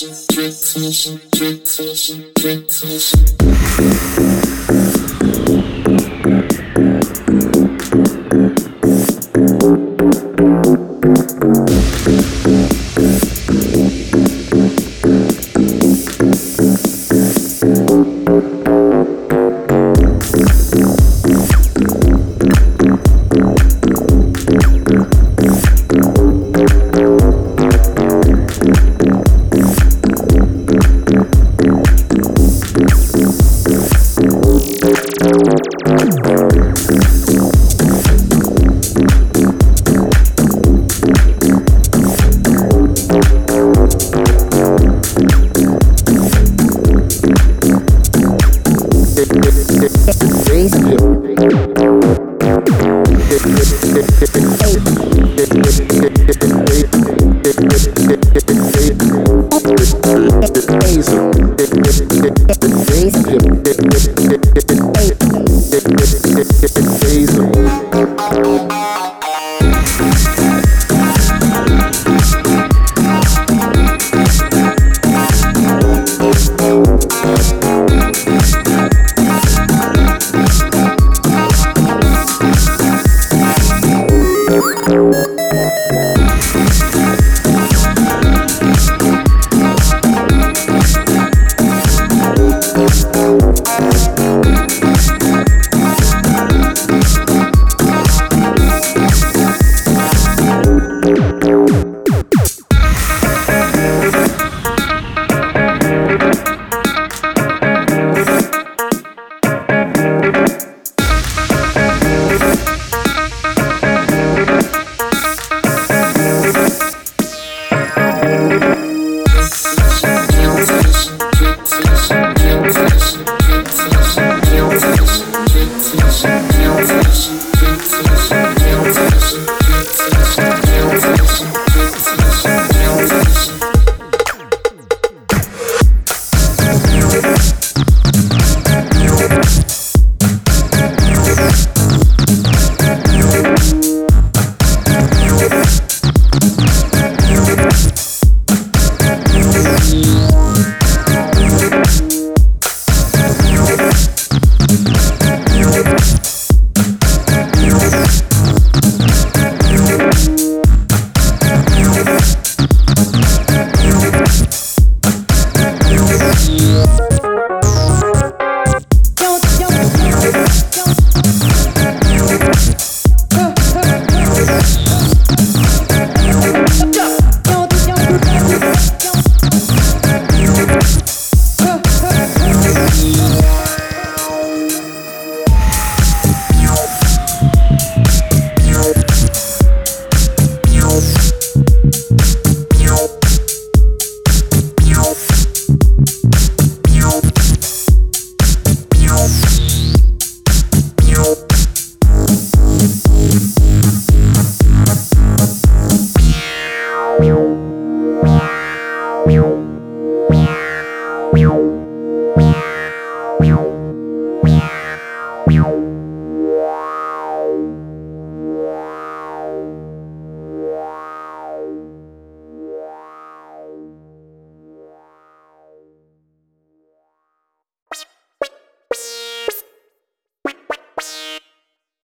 Transmission, transmission, transmission, transmission.